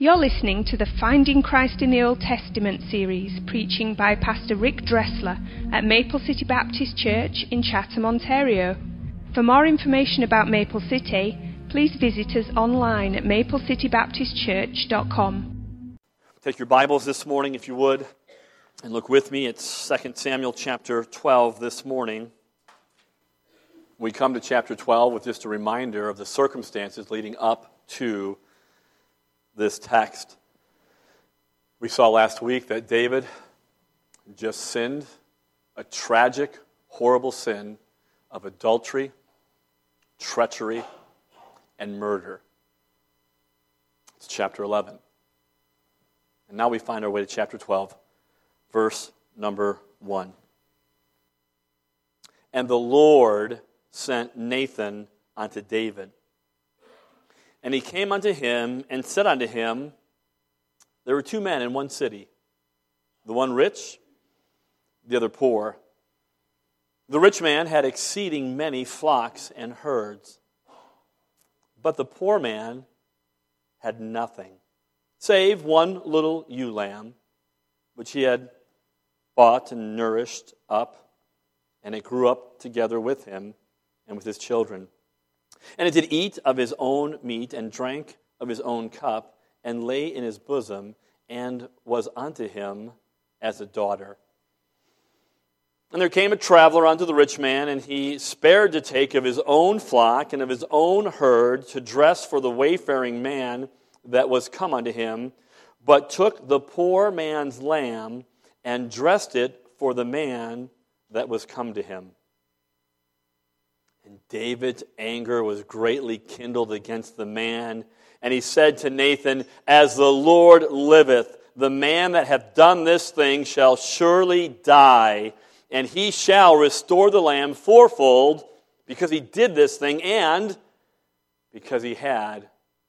You're listening to the Finding Christ in the Old Testament series, preaching by Pastor Rick Dressler at Maple City Baptist Church in Chatham, Ontario. For more information about Maple City, please visit us online at maplecitybaptistchurch.com. Take your Bibles this morning, if you would, and look with me. It's 2 Samuel chapter 12 this morning. We come to chapter 12 with just a reminder of the circumstances leading up to this text. We saw last week that David just sinned a tragic, horrible sin of adultery, treachery, and murder. It's chapter 11. And now we find our way to chapter 12, verse number 1. And the Lord sent Nathan unto David and he came unto him and said unto him, There were two men in one city, the one rich, the other poor. The rich man had exceeding many flocks and herds, but the poor man had nothing, save one little ewe lamb, which he had bought and nourished up, and it grew up together with him and with his children. And it did eat of his own meat, and drank of his own cup, and lay in his bosom, and was unto him as a daughter. And there came a traveler unto the rich man, and he spared to take of his own flock and of his own herd to dress for the wayfaring man that was come unto him, but took the poor man's lamb and dressed it for the man that was come to him. And David's anger was greatly kindled against the man. And he said to Nathan, As the Lord liveth, the man that hath done this thing shall surely die, and he shall restore the lamb fourfold, because he did this thing, and because he had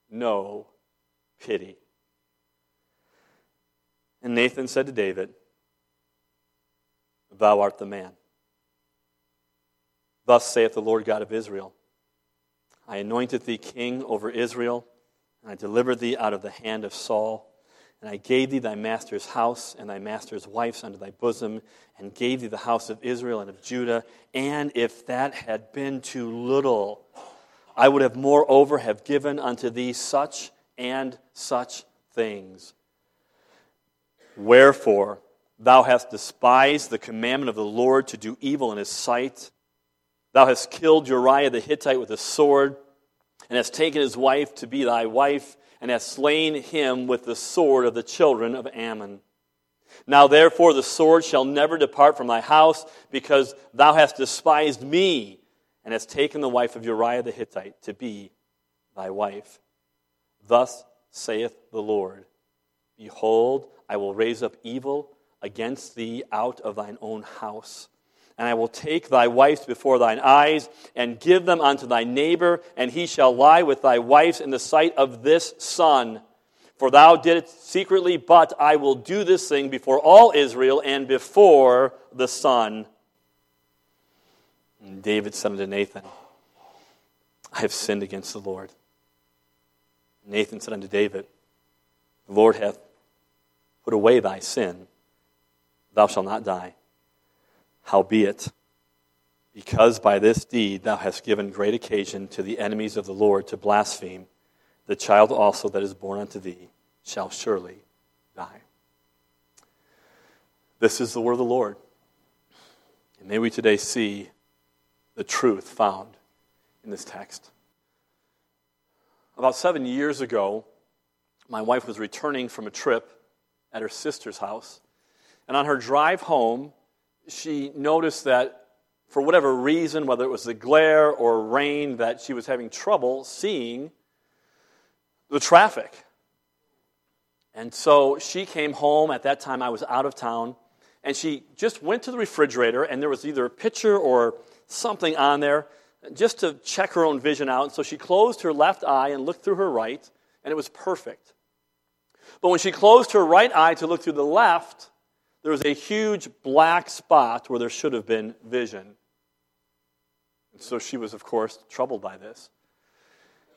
no pity. And Nathan said to David, Thou art the man. Thus saith the Lord God of Israel I anointed thee king over Israel, and I delivered thee out of the hand of Saul. And I gave thee thy master's house and thy master's wives unto thy bosom, and gave thee the house of Israel and of Judah. And if that had been too little, I would have moreover have given unto thee such and such things. Wherefore, thou hast despised the commandment of the Lord to do evil in his sight Thou hast killed Uriah the Hittite with a sword, and hast taken his wife to be thy wife, and hast slain him with the sword of the children of Ammon. Now therefore the sword shall never depart from thy house, because thou hast despised me, and hast taken the wife of Uriah the Hittite to be thy wife. Thus saith the Lord Behold, I will raise up evil against thee out of thine own house and I will take thy wives before thine eyes, and give them unto thy neighbor, and he shall lie with thy wives in the sight of this sun. For thou didst secretly, but I will do this thing before all Israel and before the sun. And David said unto Nathan, I have sinned against the Lord. Nathan said unto David, The Lord hath put away thy sin. Thou shalt not die. Howbeit, because by this deed thou hast given great occasion to the enemies of the Lord to blaspheme, the child also that is born unto thee shall surely die. This is the word of the Lord. And may we today see the truth found in this text. About seven years ago, my wife was returning from a trip at her sister's house. And on her drive home, she noticed that for whatever reason, whether it was the glare or rain, that she was having trouble seeing the traffic. And so she came home. At that time, I was out of town. And she just went to the refrigerator, and there was either a picture or something on there just to check her own vision out. And so she closed her left eye and looked through her right, and it was perfect. But when she closed her right eye to look through the left, there was a huge black spot where there should have been vision. And so she was, of course, troubled by this.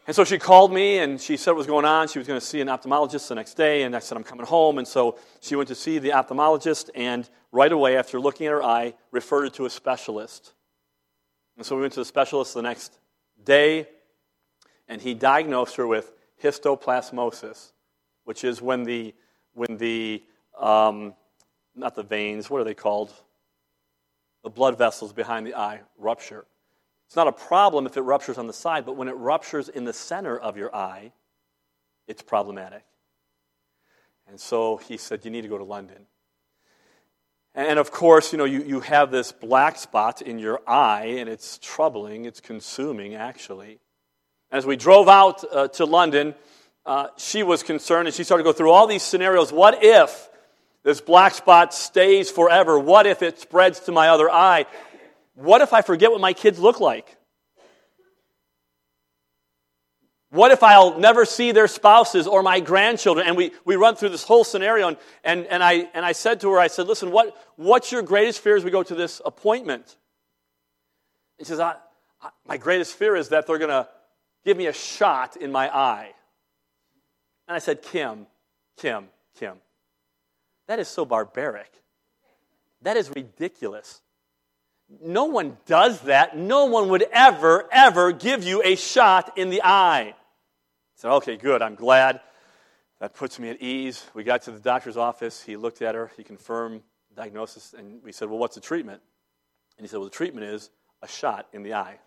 And so she called me and she said what was going on. She was going to see an ophthalmologist the next day, and I said, I'm coming home. And so she went to see the ophthalmologist, and right away, after looking at her eye, referred her to a specialist. And so we went to the specialist the next day, and he diagnosed her with histoplasmosis, which is when the, when the um, not the veins, what are they called? The blood vessels behind the eye rupture. It's not a problem if it ruptures on the side, but when it ruptures in the center of your eye, it's problematic. And so he said, You need to go to London. And of course, you know, you, you have this black spot in your eye, and it's troubling, it's consuming, actually. As we drove out uh, to London, uh, she was concerned, and she started to go through all these scenarios. What if this black spot stays forever? What if it spreads to my other eye? What if I forget what my kids look like? What if I'll never see their spouses or my grandchildren? And we, we run through this whole scenario. And, and, and, I, and I said to her, I said, listen, what, what's your greatest fear as we go to this appointment? And she says, I, I, my greatest fear is that they're going to give me a shot in my eye. And I said, Kim, Kim, Kim, that is so barbaric. That is ridiculous. No one does that. No one would ever, ever give you a shot in the eye. Said, okay, good. I'm glad. That puts me at ease. We got to the doctor's office. He looked at her. He confirmed diagnosis. And we said, well, what's the treatment? And he said, well, the treatment is a shot in the eye.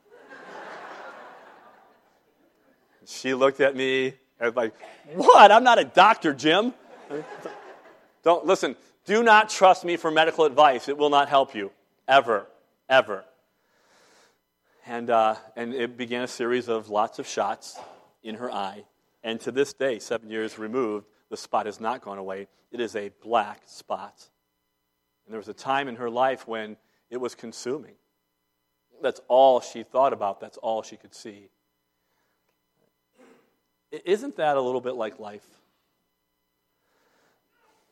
she looked at me. I was like, what? I'm not a doctor, Jim. Don't, listen, do not trust me for medical advice. It will not help you, ever ever. And, uh, and it began a series of lots of shots in her eye. And to this day, seven years removed, the spot has not gone away. It is a black spot. And there was a time in her life when it was consuming. That's all she thought about, that's all she could see. Isn't that a little bit like life?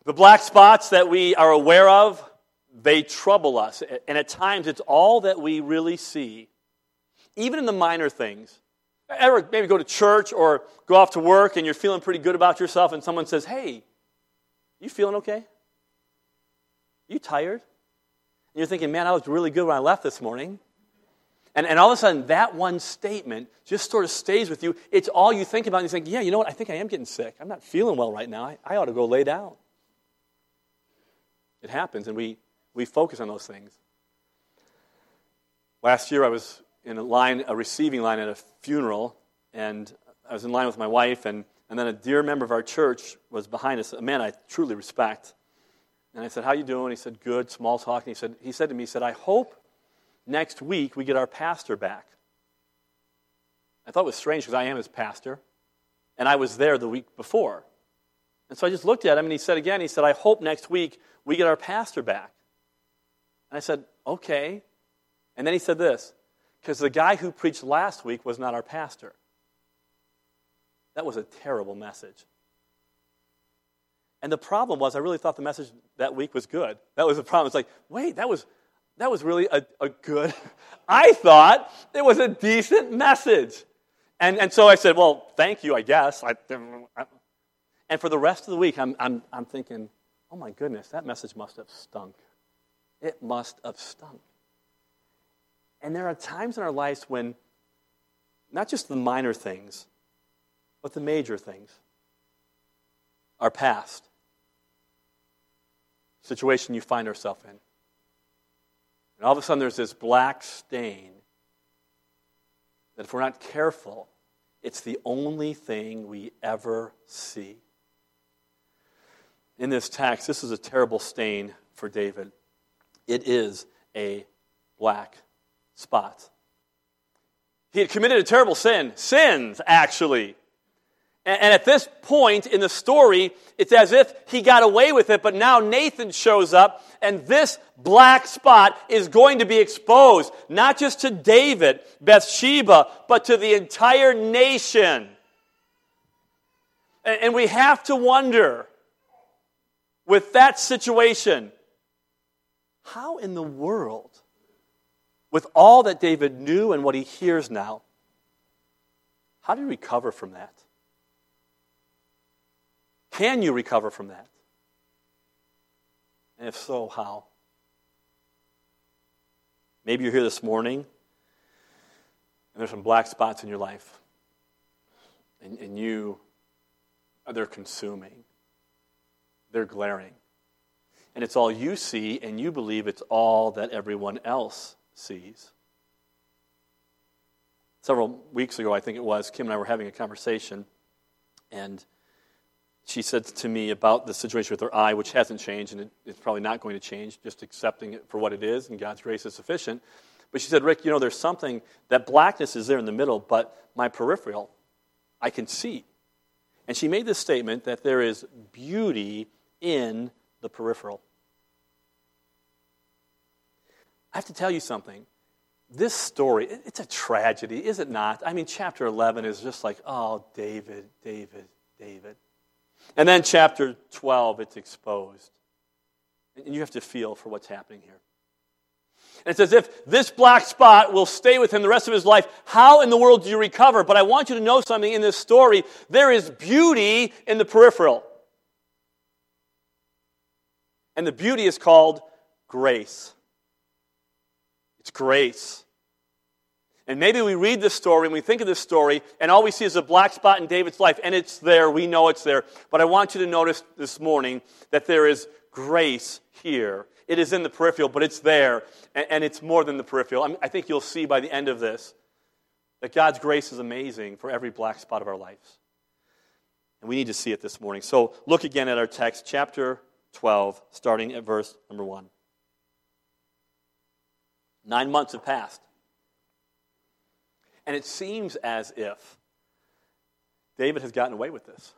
The black spots that we are aware of they trouble us. And at times, it's all that we really see, even in the minor things. Ever maybe go to church or go off to work and you're feeling pretty good about yourself, and someone says, Hey, you feeling okay? You tired? And you're thinking, Man, I was really good when I left this morning. And, and all of a sudden, that one statement just sort of stays with you. It's all you think about. And you think, yeah, you know what? I think I am getting sick. I'm not feeling well right now. I, I ought to go lay down. It happens, and we, we focus on those things. Last year, I was in a line, a receiving line at a funeral, and I was in line with my wife, and, and then a dear member of our church was behind us, a man I truly respect. And I said, How you doing? He said, Good, small talk. And he said, he said to me, he said, I hope next week we get our pastor back. I thought it was strange because I am his pastor, and I was there the week before. And so I just looked at him, and he said again, he said, I hope next week we get our pastor back. And I said, Okay. And then he said this because the guy who preached last week was not our pastor. That was a terrible message. And the problem was, I really thought the message that week was good. That was the problem. It's like, wait, that was, that was really a, a good, I thought it was a decent message. And, and so I said, well, thank you, I guess. I, and for the rest of the week, I'm, I'm, I'm thinking, oh my goodness, that message must have stunk. It must have stunk. And there are times in our lives when not just the minor things, but the major things are past. Situation you find ourselves in. And all of a sudden there's this black stain that if we're not careful, it's the only thing we ever see. In this text, this is a terrible stain for David. It is a black spot. He had committed a terrible sin. Sins, actually. And, at this point in the story, it's as if he got away with it, but now Nathan shows up, and this black spot is going to be exposed, not just to David, Bathsheba, but to the entire nation. And we have to wonder with that situation how in the world, with all that David knew and what he hears now, How do you recover from that? Can you recover from that? And if so, how? Maybe you're here this morning and there's some black spots in your life. And, and you, they're consuming, they're glaring. And it's all you see, and you believe it's all that everyone else sees. Several weeks ago, I think it was, Kim and I were having a conversation, and she said to me about the situation with her eye, which hasn't changed, and it, it's probably not going to change, just accepting it for what it is, and God's grace is sufficient. But she said, Rick, you know, there's something, that blackness is there in the middle, but my peripheral, I can see. And she made this statement that there is beauty in the peripheral. I have to tell you something. This story, it's a tragedy, is it not? I mean, chapter 11 is just like, oh, David, David, David. And then chapter 12, it's exposed. And you have to feel for what's happening here. And it's as if this black spot will stay with him the rest of his life. How in the world do you recover? But I want you to know something in this story. There is beauty in the peripheral. And the beauty is called grace. It's grace. And maybe we read this story and we think of this story, and all we see is a black spot in David's life, and it's there. We know it's there. But I want you to notice this morning that there is grace here. It is in the peripheral, but it's there, and, it's more than the peripheral. I, think you'll see by the end of this that God's grace is amazing for every black spot of our lives. And we need to see it this morning. So look again at our text, chapter 12, starting at verse number 1. Nine months have passed. And it seems as if David has gotten away with this.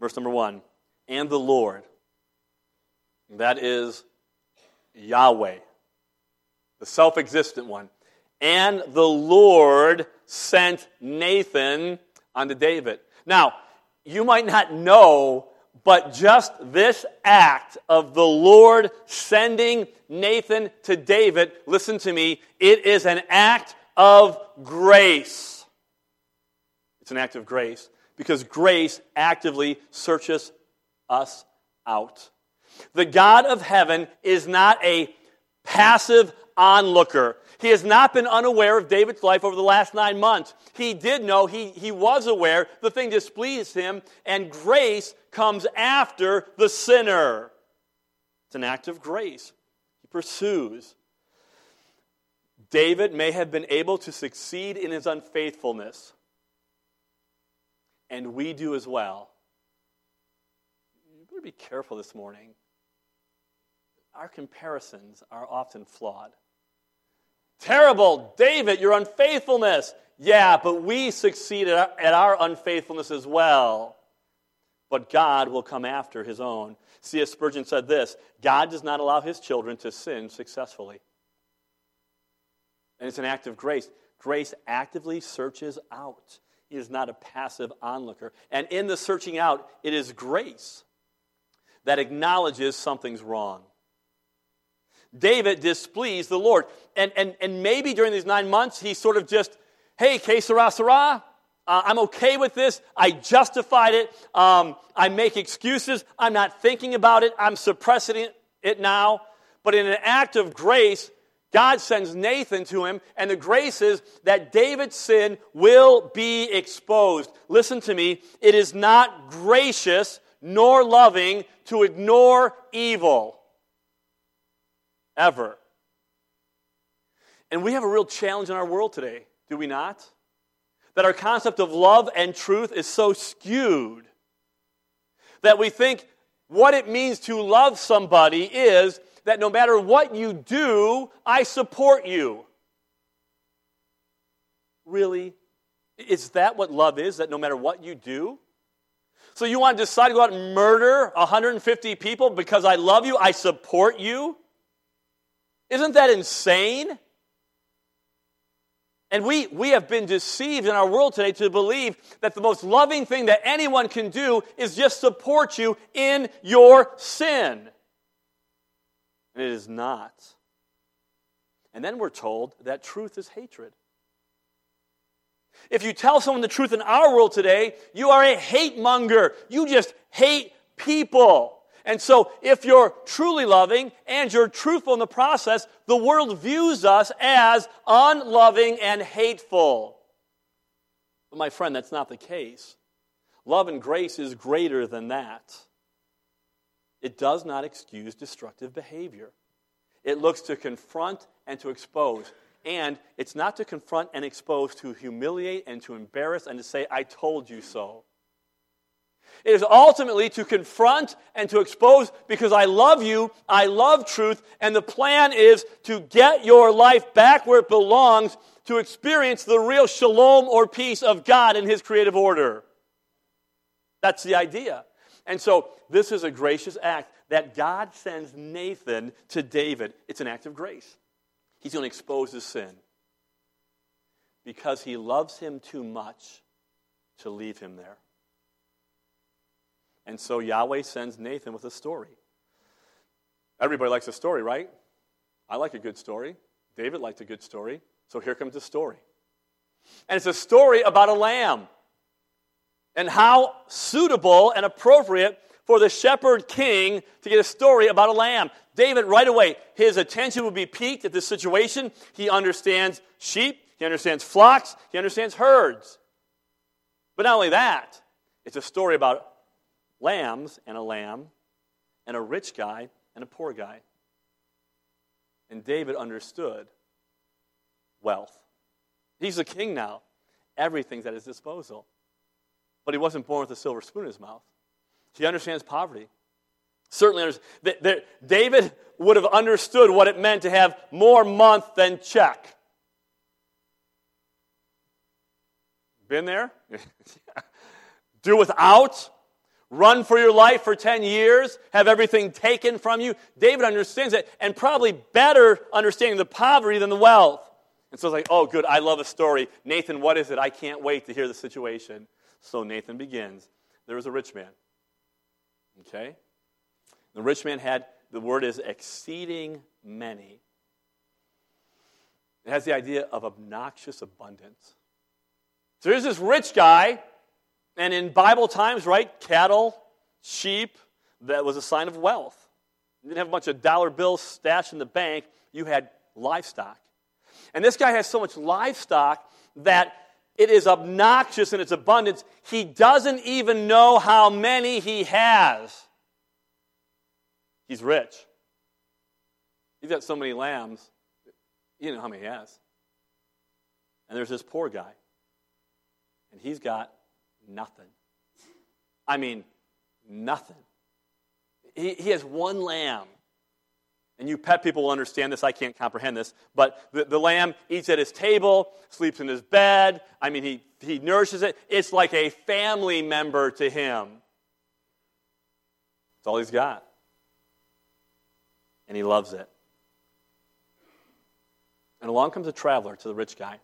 Verse number one and the Lord, that is Yahweh, the self existent one. And the Lord sent Nathan unto David. Now, you might not know but just this act of the Lord sending Nathan to David, listen to me, it is an act of grace. It's an act of grace because grace actively searches us out. The God of heaven is not a passive onlooker. He has not been unaware of David's life over the last nine months. He did know, he, he was aware, the thing displeased him, and grace comes after the sinner. It's an act of grace. He pursues. David may have been able to succeed in his unfaithfulness, and we do as well. You better be careful this morning. Our comparisons are often flawed. Terrible, David, your unfaithfulness. Yeah, but we succeed at our unfaithfulness as well. But God will come after his own. C.S. Spurgeon said this God does not allow his children to sin successfully. And it's an act of grace. Grace actively searches out. It is not a passive onlooker. And in the searching out, it is grace that acknowledges something's wrong. David displeased the Lord. And, and, and maybe during these nine months, he sort of just, hey, que sera, sera. Uh, I'm okay with this. I justified it. Um, I make excuses. I'm not thinking about it. I'm suppressing it now. But in an act of grace, God sends Nathan to him, and the grace is that David's sin will be exposed. Listen to me. It is not gracious nor loving to ignore evil ever. And we have a real challenge in our world today, do we not? That our concept of love and truth is so skewed that we think what it means to love somebody is that no matter what you do, I support you. Really? Is that what love is? That no matter what you do? So you want to decide to go out and murder 150 people because I love you, I support you? Isn't that insane? And we, we have been deceived in our world today to believe that the most loving thing that anyone can do is just support you in your sin. And it is not. And then we're told that truth is hatred. If you tell someone the truth in our world today, you are a hate monger. You just hate people. And so, if you're truly loving and you're truthful in the process, the world views us as unloving and hateful. But, my friend, that's not the case. Love and grace is greater than that. It does not excuse destructive behavior, it looks to confront and to expose. And it's not to confront and expose, to humiliate and to embarrass and to say, I told you so. It is ultimately to confront and to expose because I love you, I love truth, and the plan is to get your life back where it belongs to experience the real shalom or peace of God in His creative order. That's the idea. And so this is a gracious act that God sends Nathan to David. It's an act of grace. He's going to expose his sin because he loves him too much to leave him there. And so Yahweh sends Nathan with a story. Everybody likes a story, right? I like a good story. David liked a good story. So here comes the story. And it's a story about a lamb and how suitable and appropriate for the shepherd king to get a story about a lamb. David, right away, his attention would be piqued at this situation. He understands sheep, he understands flocks, he understands herds. But not only that, it's a story about lambs and a lamb and a rich guy and a poor guy. And David understood wealth. He's a king now. Everything's at his disposal. But he wasn't born with a silver spoon in his mouth. He understands poverty. Certainly understands. David would have understood what it meant to have more month than check. Been there? Do without? Run for your life for 10 years? Have everything taken from you? David understands it and probably better understanding the poverty than the wealth. And so it's like, oh, good, I love a story. Nathan, what is it? I can't wait to hear the situation. So Nathan begins. There was a rich man. Okay? The rich man had, the word is exceeding many. It has the idea of obnoxious abundance. So here's this rich guy, and in Bible times, right, cattle, sheep, that was a sign of wealth. You didn't have a bunch of dollar bills stashed in the bank, you had livestock. And this guy has so much livestock that it is obnoxious in its abundance. He doesn't even know how many he has. He's rich. He's got so many lambs, you know how many he has. And there's this poor guy, and he's got nothing. I mean, nothing. He, he has one lamb. And you pet people will understand this. I can't comprehend this. But the, the lamb eats at his table, sleeps in his bed. I mean, he, he nourishes it. It's like a family member to him. That's all he's got and he loves it. And along comes a traveler to the rich guy,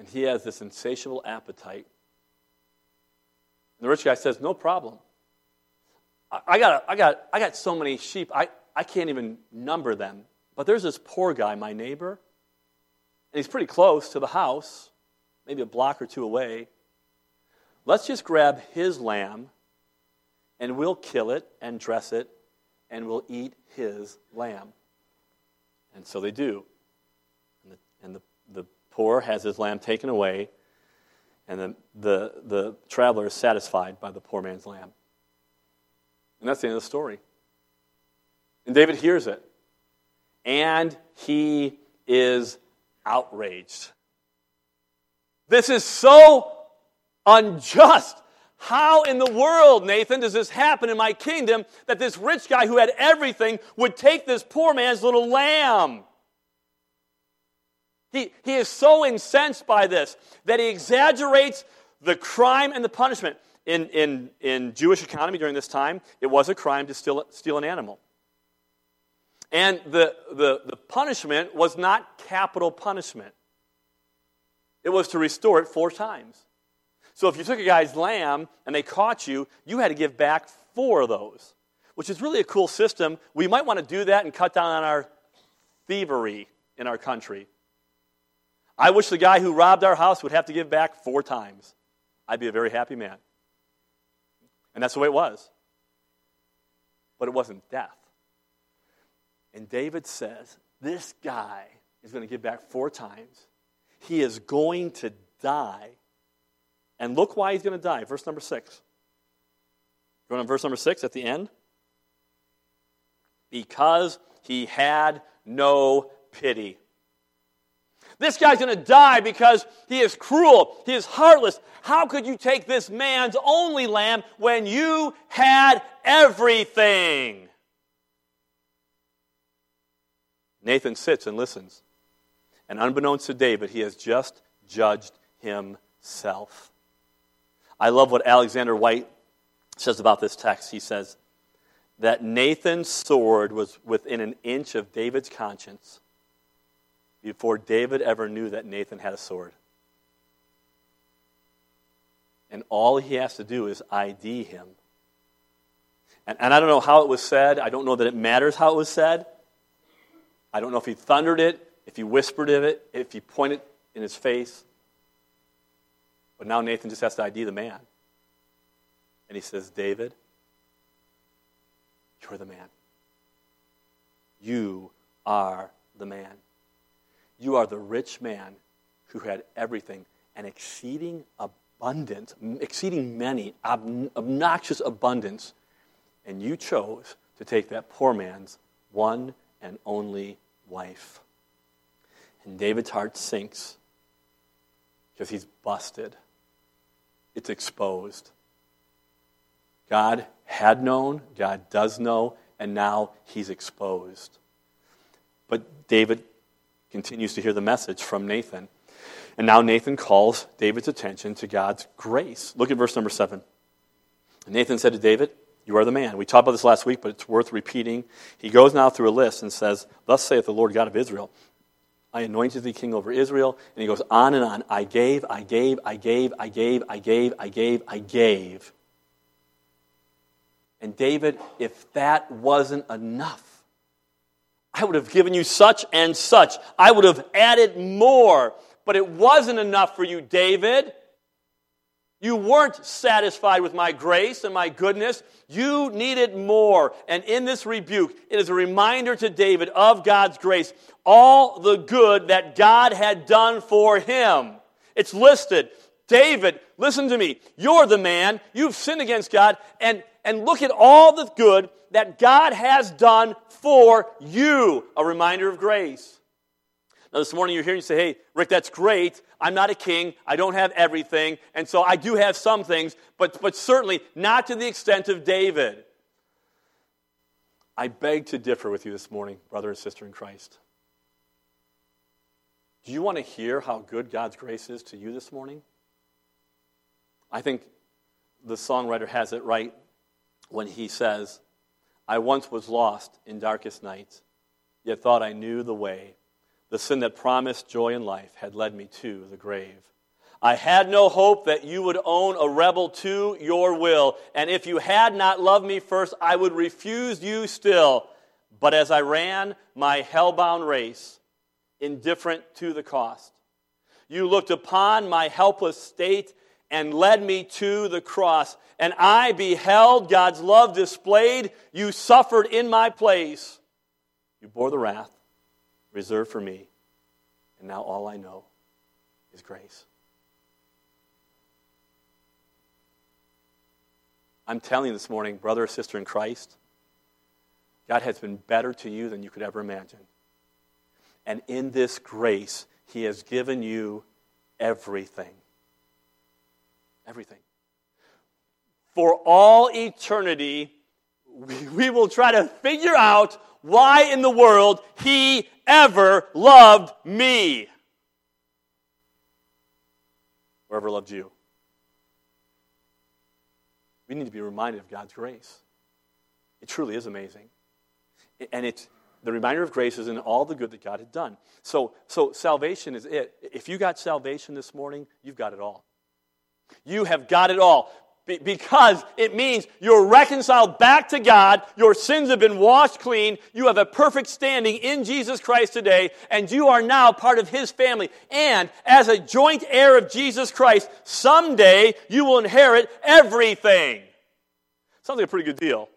and he has this insatiable appetite. And the rich guy says, No problem. I, I got, I, got, I got so many sheep, I, I can't even number them. But there's this poor guy, my neighbor, and he's pretty close to the house, maybe a block or two away. Let's just grab his lamb and we'll kill it and dress it and we'll eat his lamb. And so they do. And the, and the, the poor has his lamb taken away, and the, the, the traveler is satisfied by the poor man's lamb. And that's the end of the story. And David hears it, and he is outraged. This is so unjust. How in the world, Nathan, does this happen in my kingdom that this rich guy who had everything would take this poor man's little lamb? He, he is so incensed by this that he exaggerates the crime and the punishment. In, in, in Jewish economy during this time, it was a crime to steal, steal an animal. And the, the, the punishment was not capital punishment, it was to restore it four times. So if you took a guy's lamb and they caught you, you had to give back four of those, which is really a cool system. We might want to do that and cut down on our thievery in our country. I wish the guy who robbed our house would have to give back four times. I'd be a very happy man. And that's the way it was. But it wasn't death. And David says, This guy is going to give back four times. He is going to die. And look why he's going to die. Verse number six. Going on verse number six at the end. Because he had no pity. This guy's going to die because he is cruel. He is heartless. How could you take this man's only lamb when you had everything? Nathan sits and listens. And unbeknownst to David, he has just judged himself. I love what Alexander Whyte says about this text. He says that Nathan's sword was within an inch of David's conscience before David ever knew that Nathan had a sword. And all he has to do is ID him. And, and I don't know how it was said. I don't know that it matters how it was said. I don't know if he thundered it if he whispered it, if he pointed in his face. But now Nathan just has to ID the man. And he says, David, you're the man. You are the man. You are the rich man who had everything and exceeding abundance, exceeding many, ob- obnoxious abundance. And you chose to take that poor man's one and only wife. And David's heart sinks because he's busted. It's exposed. God had known, God does know, and now he's exposed. But David continues to hear the message from Nathan. And now Nathan calls David's attention to God's grace. Look at verse number seven. Nathan said to David, You are the man. We talked about this last week, but it's worth repeating. He goes now through a list and says, Thus saith the Lord God of Israel, I anointed thee king over Israel. And he goes on and on. I gave, I gave, I gave, I gave, I gave, I gave, I gave. And David, if that wasn't enough, I would have given you such and such. I would have added more. But it wasn't enough for you, David. You weren't satisfied with my grace and my goodness. You needed more. And in this rebuke, it is a reminder to David of God's grace, all the good that God had done for him. It's listed. David, listen to me. You're the man. You've sinned against God. And, and look at all the good that God has done for you. A reminder of grace. Now, this morning you're here and you say, hey, Rick, that's great. I'm not a king. I don't have everything. And so I do have some things, but, but certainly not to the extent of David. I beg to differ with you this morning, brother and sister in Christ. Do you want to hear how good God's grace is to you this morning? I think the songwriter has it right when he says, I once was lost in darkest nights, yet thought I knew the way. The sin that promised joy in life had led me to the grave. I had no hope that you would own a rebel to your will, and if you had not loved me first, I would refuse you still. But as I ran my hellbound race, indifferent to the cost, you looked upon my helpless state and led me to the cross. And I beheld God's love displayed. You suffered in my place. You bore the wrath reserved for me. And now all I know is grace. I'm telling you this morning, brother or sister in Christ, God has been better to you than you could ever imagine. And in this grace, He has given you everything. Everything. For all eternity, we, we will try to figure out why in the world he ever loved me. Or ever loved you. We need to be reminded of God's grace. It truly is amazing. And it's the reminder of grace is in all the good that God had done. So, so salvation is it. If you got salvation this morning, you've got it all. You have got it all because it means you're reconciled back to God, your sins have been washed clean, you have a perfect standing in Jesus Christ today, and you are now part of His family. And as a joint heir of Jesus Christ, someday you will inherit everything. Sounds like a pretty good deal.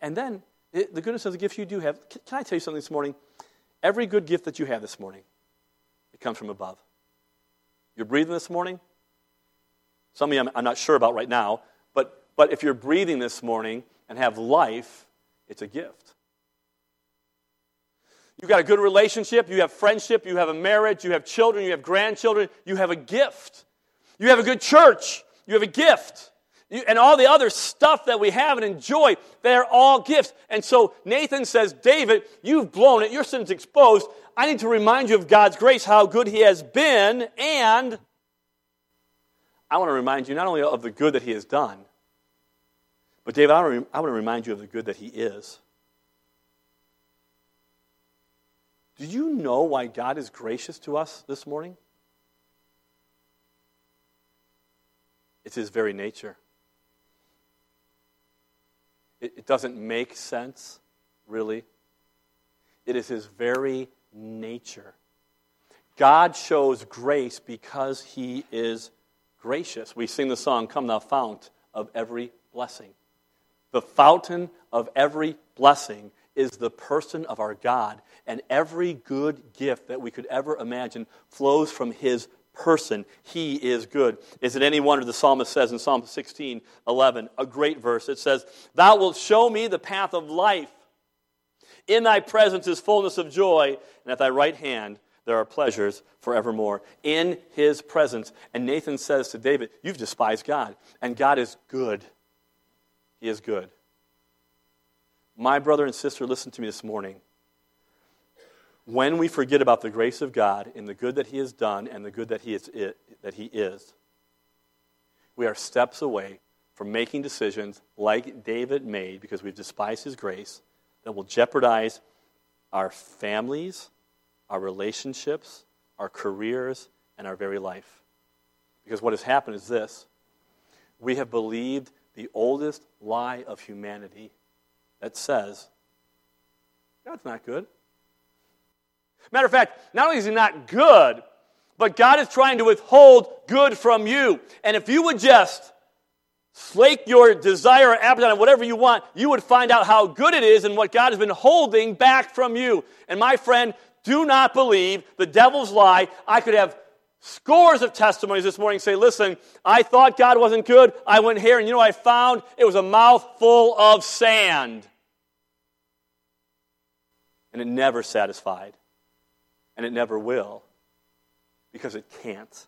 And then, the goodness of the gifts you do have, can, can I tell you something this morning? Every good gift that you have this morning, it comes from above. You're breathing this morning? Some of you I'm, I'm not sure about right now, but, but if you're breathing this morning and have life, it's a gift. You've got a good relationship, you have friendship, you have a marriage, you have children, you have grandchildren, you have a gift. You have a good church, you have a gift. You, and all the other stuff that we have and enjoy, they're all gifts. And so Nathan says, David, you've blown it, your sin's exposed. I need to remind you of God's grace, how good He has been, and I want to remind you not only of the good that He has done, but David, I want to remind you of the good that He is. Do you know why God is gracious to us this morning? It's His very nature. It, it doesn't make sense, really. It is His very nature. God shows grace because He is gracious. We sing the song, Come Thou Fount of Every Blessing. The fountain of every blessing is the person of our God, and every good gift that we could ever imagine flows from His person. He is good. Is it any wonder the psalmist says in Psalm 16 11, a great verse? It says, Thou wilt show me the path of life. In thy presence is fullness of joy, and at thy right hand there are pleasures forevermore. In his presence. And Nathan says to David, You've despised God, and God is good. He is good. My brother and sister, listen to me this morning. When we forget about the grace of God and the good that He has done and the good that He is, that he is we are steps away from making decisions like David made because we've despised His grace that will jeopardize our families, our relationships, our careers, and our very life. Because what has happened is this we have believed the oldest lie of humanity that says, God's not good. Matter of fact, not only is He not good, but God is trying to withhold good from you. And if you would just slake your desire or appetite on whatever you want, you would find out how good it is and what God has been holding back from you. And my friend, do not believe the devil's lie. I could have scores of testimonies this morning say, listen, I thought God wasn't good. I went here and you know I found? It was a mouthful of sand. And it never satisfied. And it never will. Because it can't.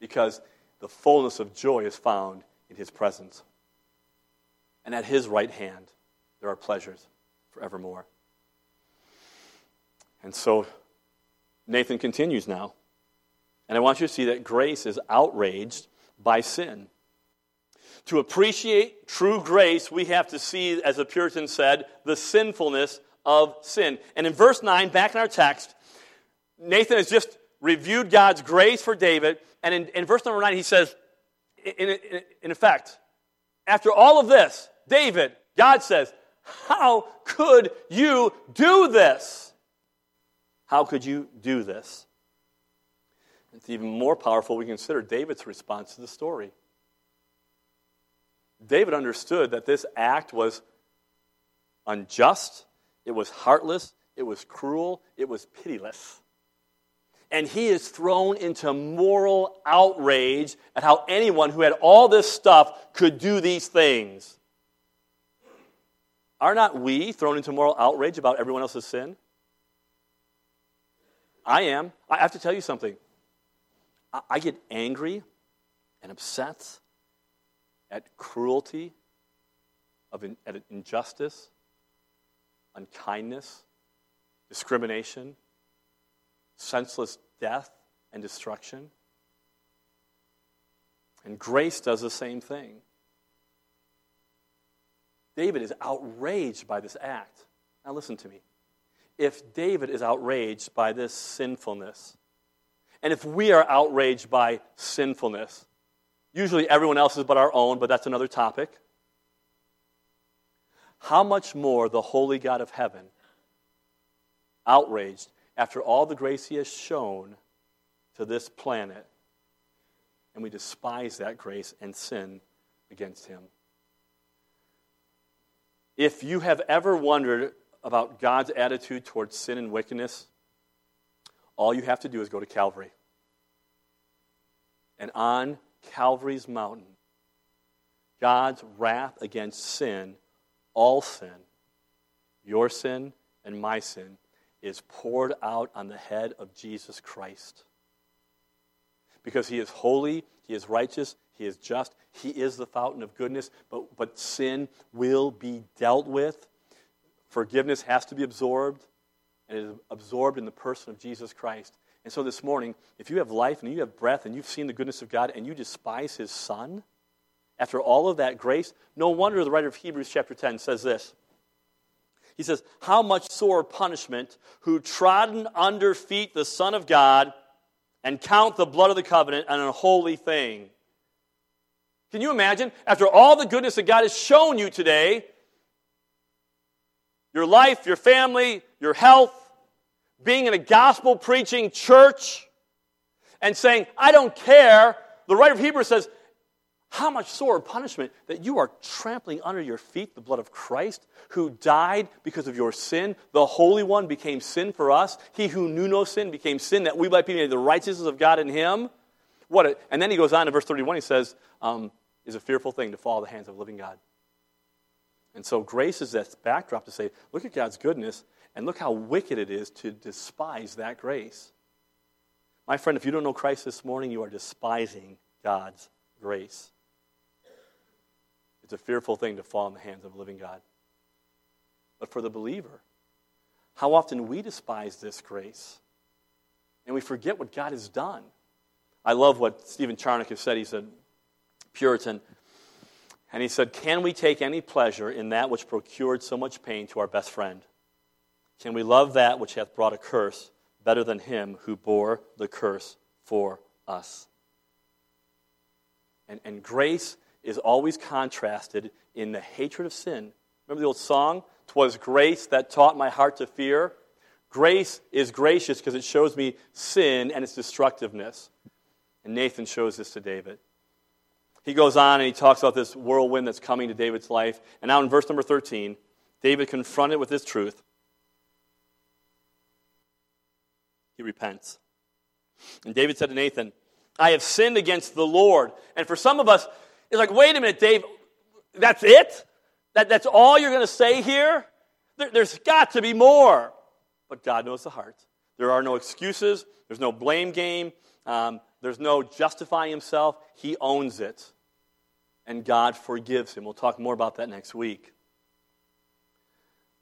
Because the fullness of joy is found in his presence. And at his right hand, there are pleasures forevermore. And so Nathan continues now. And I want you to see that grace is outraged by sin. To appreciate true grace, we have to see, as the Puritan said, the sinfulness of sin. And in verse 9, back in our text, Nathan has just reviewed God's grace for David. And in, in verse number 9, he says, in, in, in effect, after all of this, David, God says, How could you do this? How could you do this? It's even more powerful. We consider David's response to the story. David understood that this act was unjust, it was heartless, it was cruel, it was pitiless and he is thrown into moral outrage at how anyone who had all this stuff could do these things. Are not we thrown into moral outrage about everyone else's sin? I am. I have to tell you something. I get angry and upset at cruelty, of at injustice, unkindness, discrimination senseless death and destruction. And grace does the same thing. David is outraged by this act. Now, listen to me. If David is outraged by this sinfulness, And if we are outraged by sinfulness, usually everyone else's but our own, but that's another topic, how much more the holy God of heaven, outraged after all the grace he has shown to this planet, and we despise that grace and sin against him. If you have ever wondered about God's attitude towards sin and wickedness, all you have to do is go to Calvary. And on Calvary's mountain, God's wrath against sin, all sin, your sin and my sin, is poured out on the head of Jesus Christ. Because he is holy, he is righteous, he is just, he is the fountain of goodness, but, but sin will be dealt with. Forgiveness has to be absorbed, and it is absorbed in the person of Jesus Christ. And so this morning, if you have life and you have breath and you've seen the goodness of God and you despise his son, after all of that grace, no wonder the writer of Hebrews chapter 10 says this. He says, How much sore punishment who trodden under feet the Son of God and count the blood of the covenant an unholy thing. Can you imagine? After all the goodness that God has shown you today, your life, your family, your health, being in a gospel preaching church, and saying, I don't care. The writer of Hebrews says, how much sore punishment that you are trampling under your feet the blood of Christ, who died because of your sin. The Holy One became sin for us. He who knew no sin became sin that we might be made the righteousness of God in Him. What a, and then he goes on in verse 31, he says, um, is a fearful thing to fall the hands of a living God. And so grace is that backdrop to say, look at God's goodness and look how wicked it is to despise that grace. My friend, if you don't know Christ this morning, you are despising God's grace. It's a fearful thing to fall in the hands of a living God. But for the believer, how often we despise this grace and we forget what God has done. I love what Stephen Charnock has said. He said, Puritan, and he said, Can we take any pleasure in that which procured so much pain to our best friend? Can we love that which hath brought a curse better than him who bore the curse for us? And, and grace is always contrasted in the hatred of sin. Remember the old song? Twas grace that taught my heart to fear. Grace is gracious because it shows me sin and its destructiveness. And Nathan shows this to David. He goes on and he talks about this whirlwind that's coming to David's life. And now in verse number 13, David confronted with this truth. He repents. And David said to Nathan, I have sinned against the Lord. And for some of us, it's like, wait a minute, Dave, that's it? That, that's all you're going to say here? There, there's got to be more. But God knows the heart. There are no excuses, there's no blame game, um, there's no justifying himself. He owns it. And God forgives him. We'll talk more about that next week.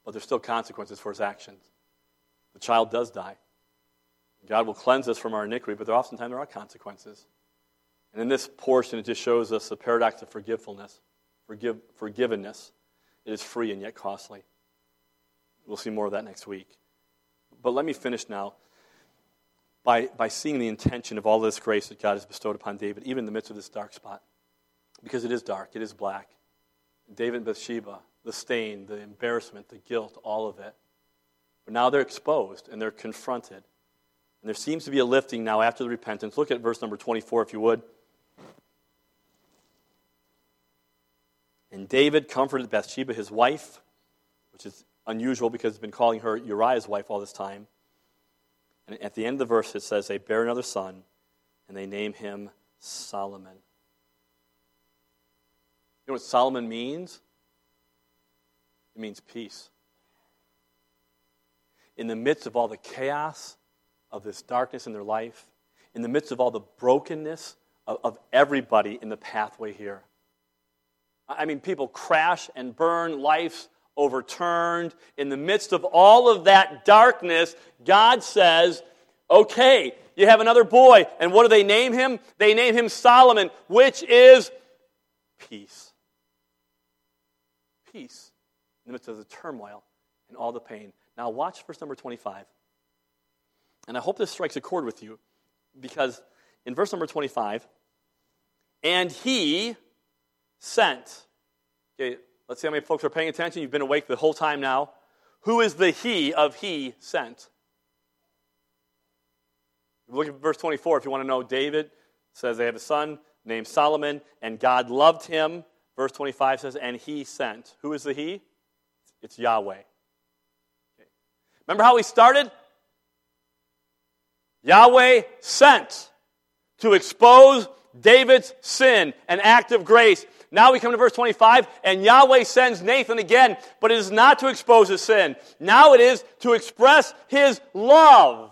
But there's still consequences for his actions. The child does die. God will cleanse us from our iniquity, but there oftentimes there are consequences. And in this portion, it just shows us the paradox of forgiveness. Forgive, forgiveness. It is free and yet costly. We'll see more of that next week. But let me finish now by, by seeing the intention of all this grace that God has bestowed upon David, even in the midst of this dark spot. Because it is dark, it is black. David and Bathsheba, the stain, the embarrassment, the guilt, all of it. But now they're exposed and they're confronted. And there seems to be a lifting now after the repentance. Look at verse number 24, if you would. And David comforted Bathsheba, his wife, which is unusual because he's been calling her Uriah's wife all this time. And at the end of the verse, it says, They bear another son, and they name him Solomon. You know what Solomon means? It means peace. In the midst of all the chaos of this darkness in their life, in the midst of all the brokenness of, of everybody in the pathway here, I mean, people crash and burn, life's overturned. In the midst of all of that darkness, God says, okay, you have another boy. And what do they name him? They name him Solomon, which is peace. Peace in the midst of the turmoil and all the pain. Now, watch verse number 25. And I hope this strikes a chord with you because in verse number 25, and he sent. Okay, let's see how many folks are paying attention. You've been awake the whole time now. Who is the he of he sent? Look at verse 24 if you want to know. David says they have a son named Solomon, and God loved him. Verse 25 says, and he sent. Who is the he? It's Yahweh. Okay. Remember how we started? Yahweh sent to expose David's sin, an act of grace. Now we come to verse 25, and Yahweh sends Nathan again, but it is not to expose his sin. Now it is to express his love.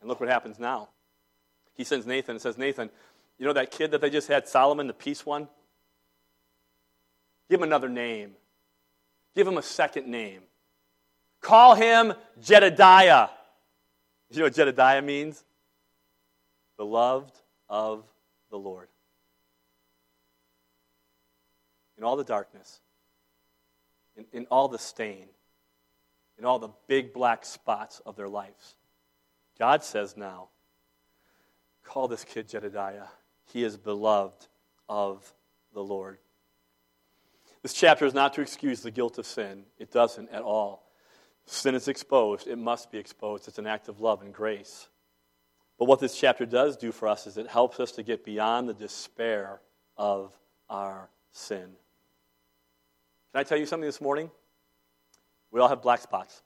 And look what happens now. He sends Nathan and says, Nathan, you know that kid that they just had, Solomon, the peace one? Give him another name. Give him a second name. Call him Jedidiah. You know what Jedidiah means? Beloved of the Lord. In all the darkness, in, in all the stain, in all the big black spots of their lives, God says now, call this kid Jedidiah. He is beloved of the Lord. This chapter is not to excuse the guilt of sin, it doesn't at all. Sin is exposed, it must be exposed. It's an act of love and grace. But what this chapter does do for us is it helps us to get beyond the despair of our sin. Can I tell you something this morning? We all have black spots.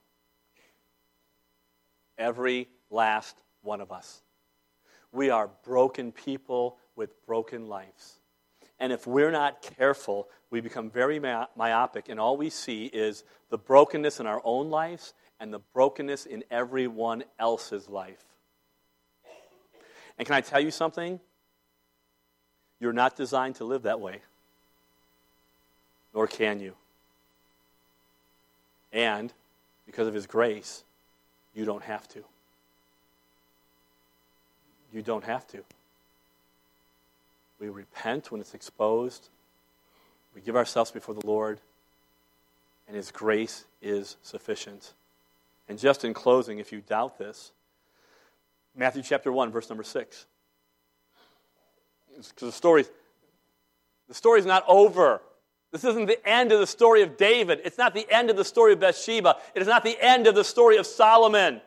Every last one of us. We are broken people with broken lives. And if we're not careful, we become very myopic, and all we see is the brokenness in our own lives and the brokenness in everyone else's life. And can I tell you something? You're not designed to live that way, nor can you. And because of His grace, you don't have to. You don't have to. We repent when it's exposed. We give ourselves before the Lord, and His grace is sufficient. And just in closing, if you doubt this, Matthew chapter 1, verse number 6. Because the story, the story's not over. This isn't the end of the story of David. It's not the end of the story of Bathsheba. It is not the end of the story of Solomon.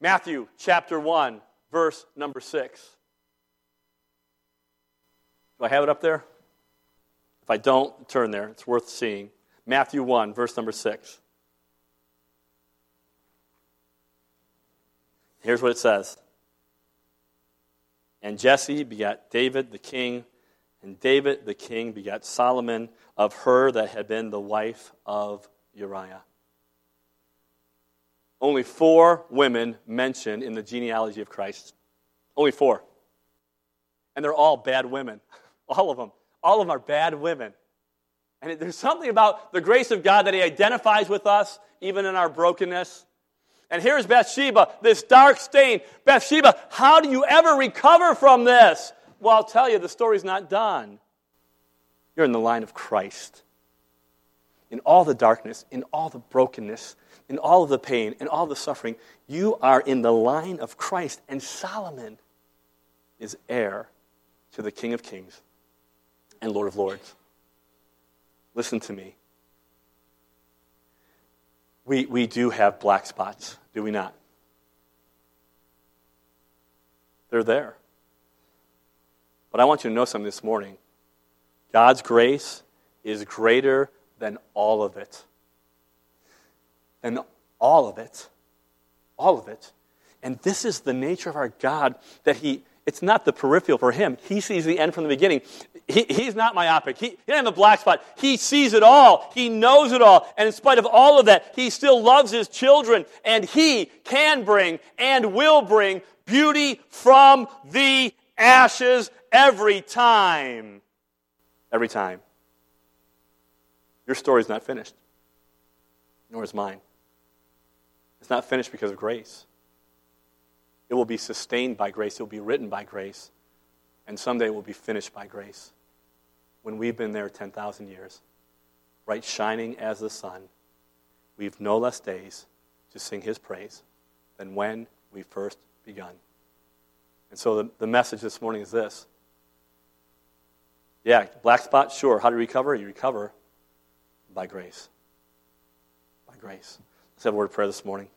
Matthew chapter 1, verse number 6. Do I have it up there? If I don't, turn there. It's worth seeing. Matthew 1, verse number 6. Here's what it says And Jesse begat David the king, and David the king begat Solomon of her that had been the wife of Uriah. Only four women mentioned in the genealogy of Christ. Only four. And they're all bad women. All of them. All of them are bad women. And there's something about the grace of God that He identifies with us, even in our brokenness. And here's Bathsheba, this dark stain. Bathsheba, how do you ever recover from this? Well, I'll tell you, the story's not done. You're in the line of Christ. In all the darkness, in all the brokenness, in all of the pain, in all the suffering, you are in the line of Christ. And Solomon is heir to the King of Kings and Lord of Lords. Listen to me. We, we do have black spots, do we not? They're there. But I want you to know something this morning God's grace is greater than all of it. Than all of it. All of it. And this is the nature of our God that He it's not the peripheral for him. He sees the end from the beginning. He, he's not myopic. He, he doesn't have a black spot. He sees it all. He knows it all. And in spite of all of that, he still loves his children. And he can bring and will bring beauty from the ashes every time. Every time. Your story's not finished, nor is mine. It's not finished because of grace. It will be sustained by grace. It will be written by grace. And someday it will be finished by grace. When we've been there 10,000 years, bright shining as the sun, we've no less days to sing his praise than when we first begun. And so the, the message this morning is this. Yeah, black spot, sure. How do you recover? You recover by grace. By grace. Let's have a word of prayer this morning.